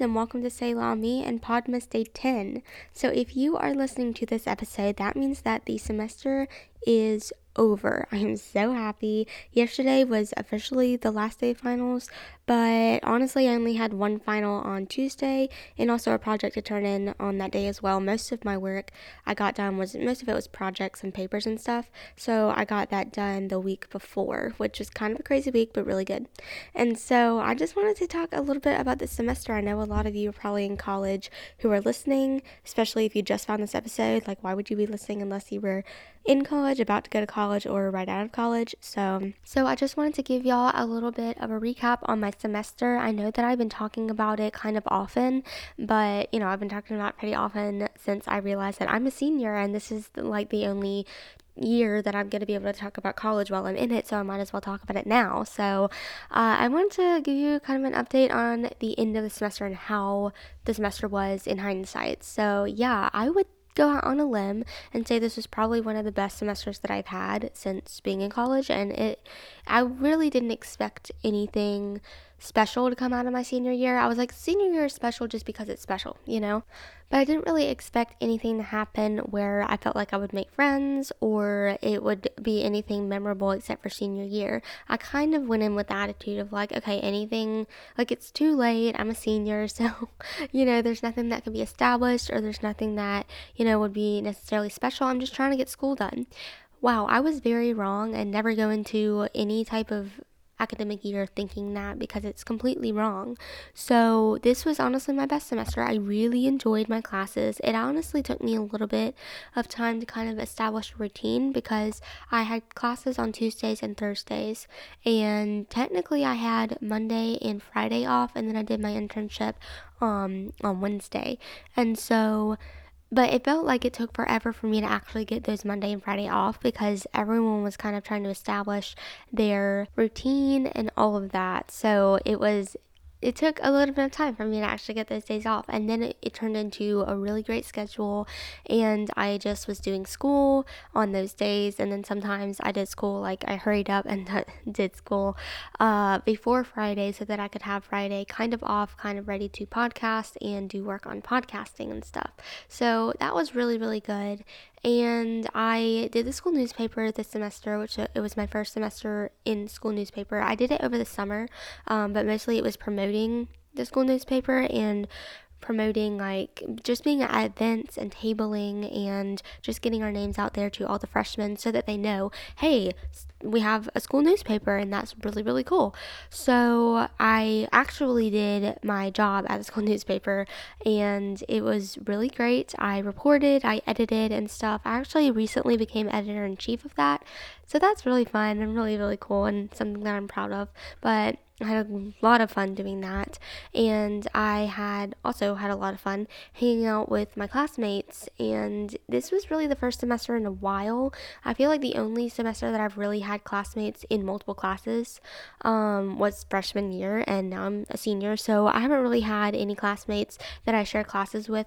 And welcome to C'est La Me and Podmas Day 10. So, if you are listening to this episode, that means that the semester is over. I am so happy. Yesterday was officially the last day of finals, but honestly, I only had one final on Tuesday and also a project to turn in on that day as well. Most of my work I got done was most of it was projects and papers and stuff, so I got that done the week before, which was kind of a crazy week, but really good. And so I just wanted to talk a little bit about this semester. I know a lot of you are probably in college who are listening, especially if you just found this episode. Like, why would you be listening unless you were in college, about to go to college, or right out of college. So, so I just wanted to give y'all a little bit of a recap on my semester. I know that I've been talking about it kind of often, but you know, I've been talking about it pretty often since I realized that I'm a senior and this is like the only year that I'm going to be able to talk about college while I'm in it, so I might as well talk about it now. So, uh, I wanted to give you kind of an update on the end of the semester and how the semester was in hindsight. So, yeah, I would go out on a limb and say this was probably one of the best semesters that I've had since being in college and it I really didn't expect anything special to come out of my senior year. I was like senior year is special just because it's special, you know? But I didn't really expect anything to happen where I felt like I would make friends or it would be anything memorable except for senior year. I kind of went in with the attitude of like, okay, anything like it's too late. I'm a senior, so you know, there's nothing that can be established or there's nothing that, you know, would be necessarily special. I'm just trying to get school done wow, I was very wrong and never go into any type of academic year thinking that because it's completely wrong. So, this was honestly my best semester. I really enjoyed my classes. It honestly took me a little bit of time to kind of establish a routine because I had classes on Tuesdays and Thursdays, and technically I had Monday and Friday off, and then I did my internship um, on Wednesday. And so, but it felt like it took forever for me to actually get those Monday and Friday off because everyone was kind of trying to establish their routine and all of that. So it was it took a little bit of time for me to actually get those days off and then it, it, turned into a really great schedule and i just was doing school on those days and then sometimes i did school like i hurried up and did school uh, before friday so that i could have friday kind of off kind of ready to podcast and do work on podcasting and stuff. So that was really really good and I did the school newspaper this semester, which uh, it was my first semester in school newspaper. I did it over the summer, um, but mostly it was promoting the school newspaper and promoting like just being at events and tabling and just getting our names out there to all the freshmen so that they know, hey, we have a school newspaper and that's really really cool. So I actually did my job at the school newspaper and it was really great. I reported, I edited and stuff. I actually recently became editor in chief of that. So that's really fun and really really cool and something that I'm proud of. But I had a lot of fun doing that. And I had also had a lot of fun hanging out with my classmates. And this was really the first semester in a while. I feel like the only semester that I've really had classmates in multiple classes um, was freshman year. And now I'm a senior. So I haven't really had any classmates that I share classes with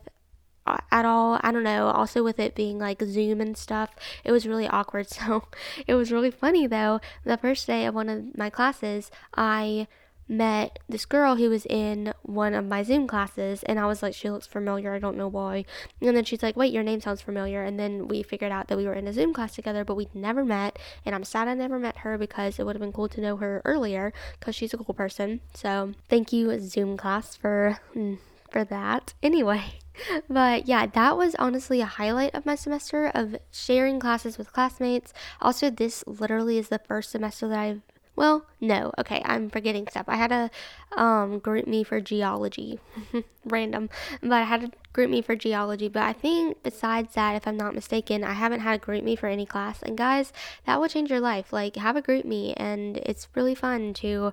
at all. I don't know. Also, with it being like Zoom and stuff, it was really awkward. So, it was really funny though. The first day of one of my classes, I met this girl who was in one of my Zoom classes, and I was like, she looks familiar. I don't know why. And then she's like, wait, your name sounds familiar. And then we figured out that we were in a Zoom class together, but we'd never met. And I'm sad I never met her because it would have been cool to know her earlier because she's a cool person. So, thank you, Zoom class, for. Hmm, For that. Anyway, but yeah, that was honestly a highlight of my semester of sharing classes with classmates. Also, this literally is the first semester that I've well, no. Okay, I'm forgetting stuff. I had a um, GroupMe for geology. Random. But I had a GroupMe for geology. But I think besides that, if I'm not mistaken, I haven't had a GroupMe for any class. And guys, that will change your life. Like, have a GroupMe, And it's really fun to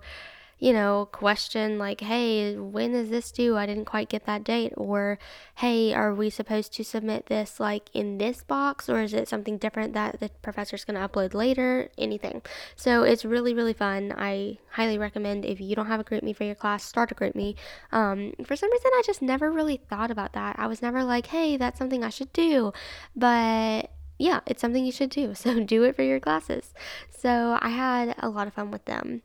you know, question like, hey, when is this due? I didn't quite get that date. Or, hey, are we supposed to submit this like in this box or is it something different that the professor's going to upload later? Anything. So it's really, really fun. I highly recommend if you don't have a GroupMe for your class, start a GroupMe. Um, for some reason, I just never really thought about that. I was never like, hey, that's something I should do. But yeah, it's something you should do. So do it for your classes. So I had a lot of fun with them.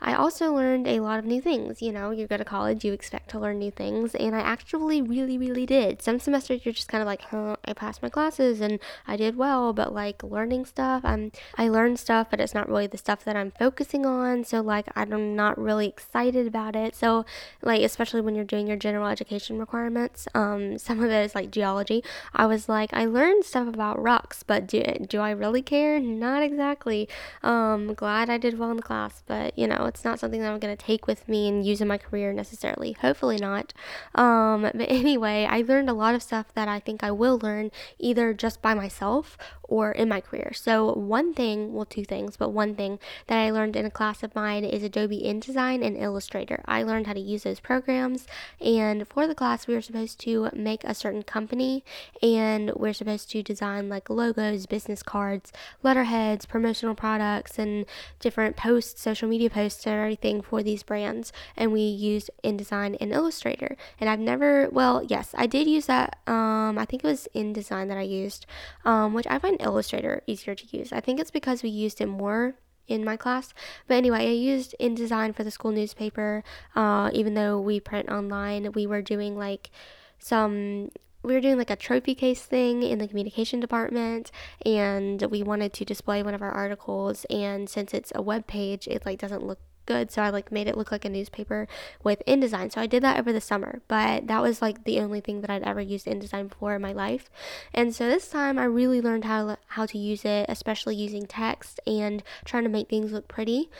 I also learned a lot of new things. You know, you go to college, you expect to learn new things, and I actually really, really did. Some semesters you're just kind of like, huh, I passed my classes and I did well, but like learning stuff, I'm I learned stuff, but it's not really the stuff that I'm focusing on. So like I'm not really excited about it. So like especially when you're doing your general education requirements, um, some of it is like geology. I was like, I learned stuff about rocks, but do do I really care? Not exactly. Um, glad I did well in the class, but you know, it's not something that I'm gonna take with me and use in my career necessarily. Hopefully not. Um, but anyway, I learned a lot of stuff that I think I will learn either just by myself or in my career. So, one thing, well, two things, but one thing that I learned in a class of mine is Adobe InDesign and Illustrator. I learned how to use those programs, and for the class, we were supposed to make a certain company and we're supposed to design like logos, business cards, letterheads, promotional products, and different posts, social media posts, and everything for these brands. And we used InDesign and Illustrator. And I've never, well, yes, I did use that. Um, I think it was InDesign that I used, um, which I find Illustrator easier to use. I think it's because we used it more in my class. But anyway, I used InDesign for the school newspaper. Uh, even though we print online, we were doing like some we were doing like a trophy case thing in the communication department and we wanted to display one of our articles and since it's a web page it like doesn't look good so i like made it look like a newspaper with indesign. So i did that over the summer but that was like the only thing that i'd ever used indesign before in my life. And so this time i really learned how how to use it especially using text and trying to make things look pretty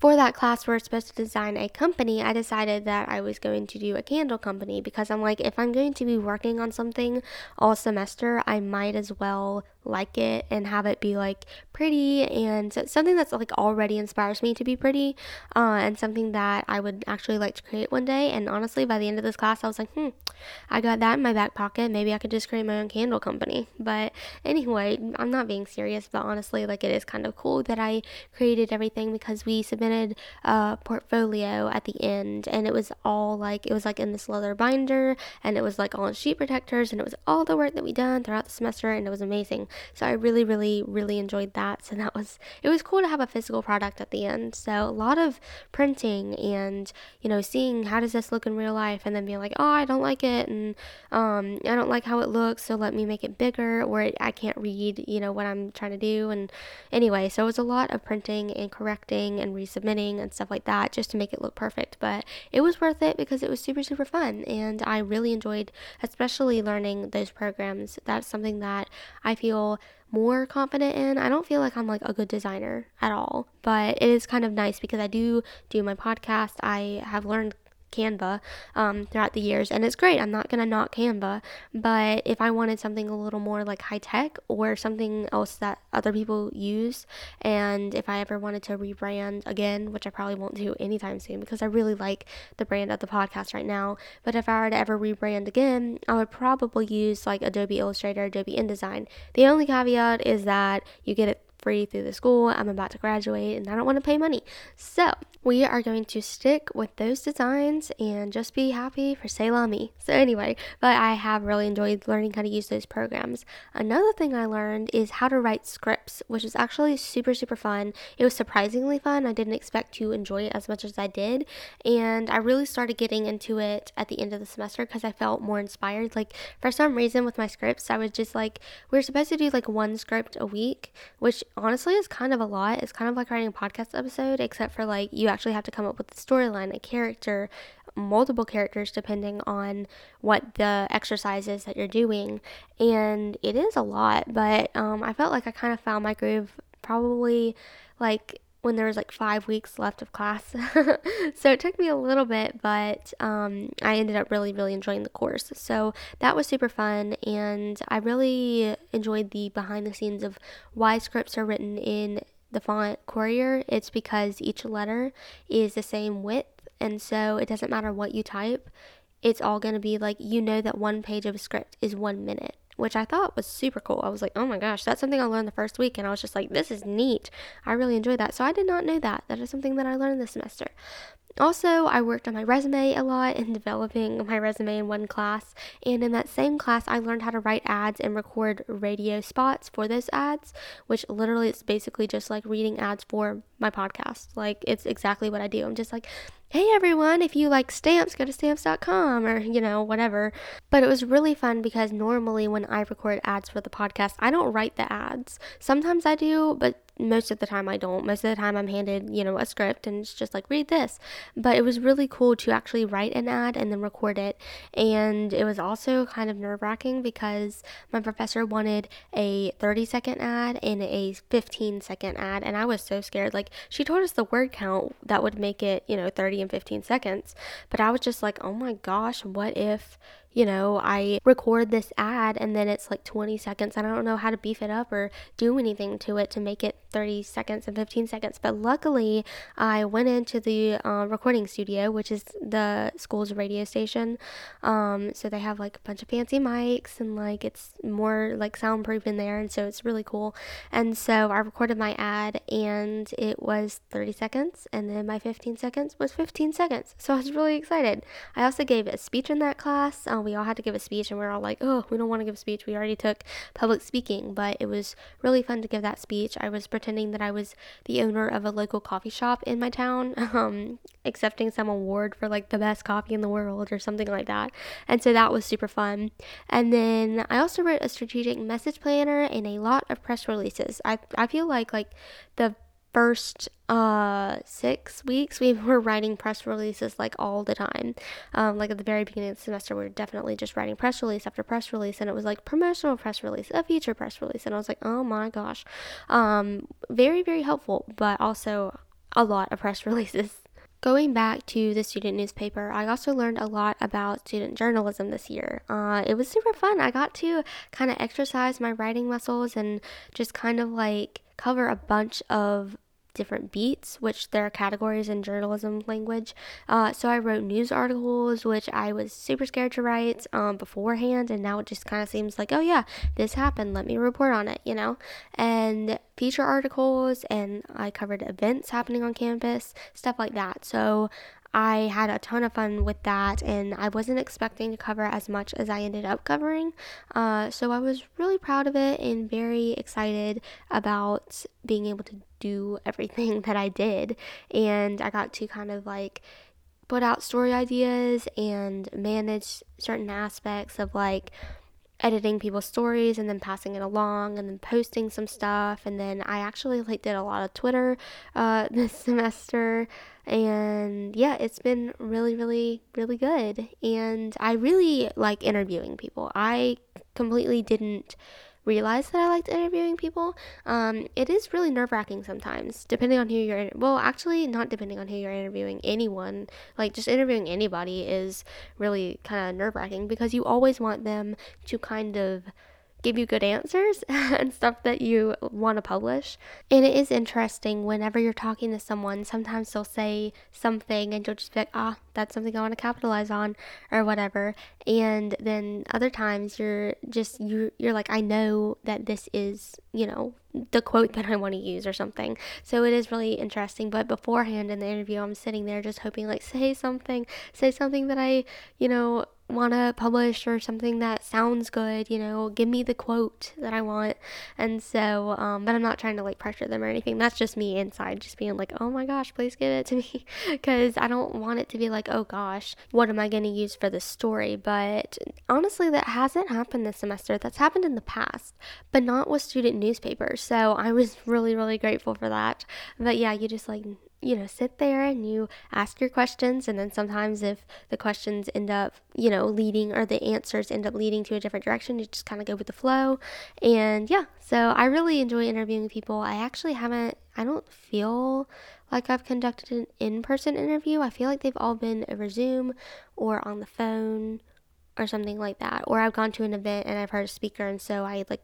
for that class where it's supposed to design a company, I decided that I was going to do a candle company because I'm like, if I'm going to be working on something all semester, I might as well like it and have it be like pretty and something that's like already inspires me to be pretty uh, and something that I would actually like to create one day. And honestly, by the end of this class, I was like, hmm, I got that in my back pocket. Maybe I could just create my own candle company. But anyway, I'm not being serious, but honestly, like it is kind of cool that I created everything because we submitted a portfolio at the end and it was all like, it was like in this leather binder and it was like all in sheet protectors and it was all the work that we done throughout the semester and it was amazing. So I really, really, really enjoyed that. So that was, it was cool to have a physical product at the end. So a lot of printing and, you know, seeing how does this look in real life and then being like, oh, I don't like it and um, I don't like how it looks. So let me make it bigger or I can't read, you know, what I'm trying to do. And anyway, so it was a lot of printing and correcting and resubmitting and stuff like that just to make it look perfect. But it was worth it because it was super, super fun. And I really enjoyed, especially learning those programs. That's something that I feel feel more confident in. I don't feel like I'm like a good designer at all, but it is kind of nice because I do do my podcast. I have learned Canva um, throughout the years, and it's great. I'm not gonna knock Canva, but if I wanted something a little more like high tech or something else that other people use, and if I ever wanted to rebrand again, which I probably won't do anytime soon because I really like the brand of the podcast right now, but if I were to ever rebrand again, I would probably use like Adobe Illustrator, Adobe InDesign. The only caveat is that you get it free through the school. I'm about to graduate and I don't want to pay money. So, we are going to stick with those designs and just be happy for C'est La Me. So, anyway, but I have really enjoyed learning how to use those programs. Another thing I learned is how to write scripts, which is actually super, super fun. It was surprisingly fun. I didn't expect to enjoy it as much as I did. And I really started getting into it at the end of the semester because I felt more inspired. Like, for some reason, with my scripts, I was just like, we are supposed to do like one script a week, which honestly is kind of a lot. It's kind of like writing a podcast episode, except for like you actually have to come up with a storyline, a character, multiple characters depending on what the exercise is that you're doing. And it is a lot, but um, I felt like I kind of found my groove probably like when there was like five weeks left of class. so it took me a little bit, but um, I ended up really, really enjoying the course. So that was super fun, and I really enjoyed the behind the scenes of why scripts are written in the font Courier. It's because each letter is the same width, and so it doesn't matter what you type. It's all going to be like you know that one page of a script is one minute which I thought was super cool. I was like, oh my gosh, that's something I learned the first week. And I was just like, this is neat. I really enjoyed that. So I did not know that. That is something that I learned this semester. also, I worked on my resume a lot and developing my resume in one class. And in that same class, I learned how to write ads and record radio spots for those ads, which literally it's basically just like reading ads for my podcast. Like, it's exactly what I do. I'm just like, hey everyone, if you like stamps, go to stamps.com or, you know, whatever. But it was really fun because normally when I record ads for the podcast, I don't write the ads. Sometimes I do, but most of the time I don't. Most of the time I'm handed, you know, a script and it's just like read this. But it was really cool to actually write an ad and then record it. And it was also kind of nerve-wracking because my professor wanted a 30 second ad and a 15 second ad and I was so scared. Like she told us the word count that would make it, you know, 30 and 15 seconds. But I was just like, "Oh my gosh, what if you know, I record this ad and then it's like 20 seconds I don't know how to beef it up or do anything to it to make it 30 seconds and 15 seconds. But luckily, I went into the uh, recording studio, which is the school's radio station. Um, so they have like a bunch of fancy mics and like it's more like soundproof in there. And so it's really cool. And so I recorded my ad and it was 30 seconds and then my 15 seconds was 15 seconds. So I was really excited. I also gave a speech in that class. Um, we all had to give a speech, and we are all like, oh, we don't want to give a speech. We already took public speaking, but it was really fun to give that speech. I was pretending that I was the owner of a local coffee shop in my town, um, accepting some award for like the best coffee in the world or something like that. And so that was super fun. And then I also wrote a strategic message planner and a lot of press releases. I, I feel like like the first uh six weeks we were writing press releases like all the time um like at the very beginning of the semester we were definitely just writing press release after press release and it was like promotional press release a feature press release and i was like oh my gosh um very very helpful but also a lot of press releases Going back to the student newspaper, I also learned a lot about student journalism this year. Uh, it was super fun. I got to kind of exercise my writing muscles and just kind of like cover a bunch of different beats, which there are categories in journalism language. Uh, so I wrote news articles, which I was super scared to write um, beforehand, and now it just kind of seems like, oh yeah, this happened. Let me report on it, you know. And feature articles, and I covered events happening on campus, stuff like that. So I had a ton of fun with that, and I wasn't expecting to cover as much as I ended up covering. Uh, so I was really proud of it and very excited about being able to do everything that I did. And I got to kind of like put out story ideas and manage certain aspects of like editing people's stories and then passing it along and then posting some stuff. And then i actually like did a lot of twitter uh, this semester. And yeah it's been really really really good. And i really like interviewing people. I completely didn't realize that I liked interviewing people. Um, it is really nerve wracking sometimes, depending on who you're. Well, actually, not depending on who you're interviewing. Anyone, like just interviewing anybody, is really kind of nerve wracking because you always want them to kind of give you good answers and stuff that you want to publish. And it is interesting whenever you're talking to someone, sometimes they'll say something and you'll just be like, ah, that's something I want to capitalize on or whatever. And then other times you're just you you're like, I know that this is, you know, the quote that I want to use or something. So it is really interesting. But beforehand in the interview I'm sitting there just hoping like say something, say something that I, you know, want to publish or something that sounds good, you know, give me the quote that I want. And so, um, but I'm not trying to like pressure them or anything. That's just me inside, just being like, oh my gosh, please give it to me. Because I don't want it to be like, oh gosh, what am I going to use for this story? But honestly, that hasn't happened this semester. That's happened in the past, but not with student newspapers. So I was really, really grateful for that. But yeah, you just like you know, sit there and you ask your questions. And then sometimes, if the questions end up, you know, leading or the answers end up leading to a different direction, you just kind of go with the flow. And yeah, so I really enjoy interviewing people. I actually haven't, I don't feel like I've conducted an in person interview. I feel like they've all been over Zoom or on the phone or something like that. Or I've gone to an event and I've heard a speaker, and so I like,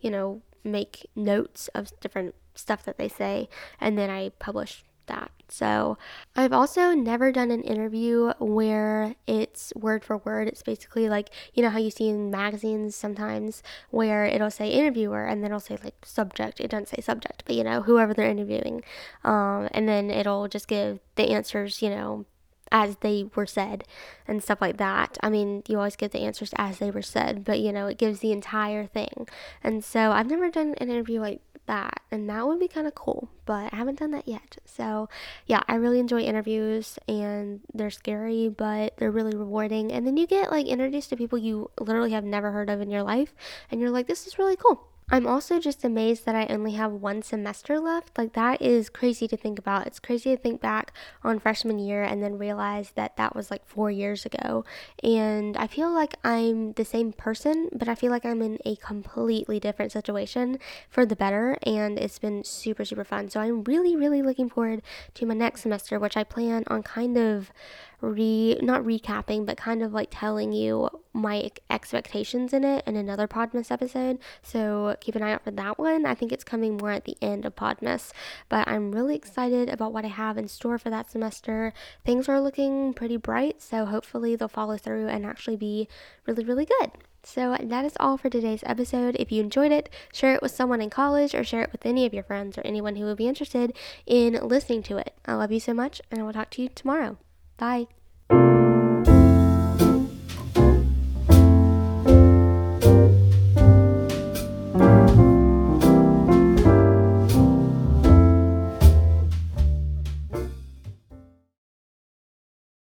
you know, make notes of different stuff that they say, and then I publish that. So, I've also never done an interview where it's word for word. It's basically like, you know, how you see in magazines sometimes where it'll say interviewer and then it'll say like subject. It doesn't say subject, but you know, whoever they're interviewing. Um, and then it'll just give the answers, you know, as they were said and stuff like that. I mean, you always get the answers as they were said, but you know, it gives the entire thing. And so I've never done an interview like that, and that would be kind of cool, but I haven't done that yet. So, yeah, I really enjoy interviews, and they're scary, but they're really rewarding. And then you get like introduced to people you literally have never heard of in your life, and you're like, this is really cool. I'm also just amazed that I only have one semester left. Like, that is crazy to think about. It's crazy to think back on freshman year and then realize that that was like four years ago. And I feel like I'm the same person, but I feel like I'm in a completely different situation for the better. And it's been super, super fun. So I'm really, really looking forward to my next semester, which I plan on kind of re not recapping but kind of like telling you my expectations in it in another podmas episode so keep an eye out for that one i think it's coming more at the end of podmas but i'm really excited about what i have in store for that semester things are looking pretty bright so hopefully they'll follow through and actually be really really good so that is all for today's episode. If you enjoyed it, share it with someone in college or share it with any of your friends or anyone who would be interested in listening to it. I love you so much, and I will talk to you tomorrow. Bye.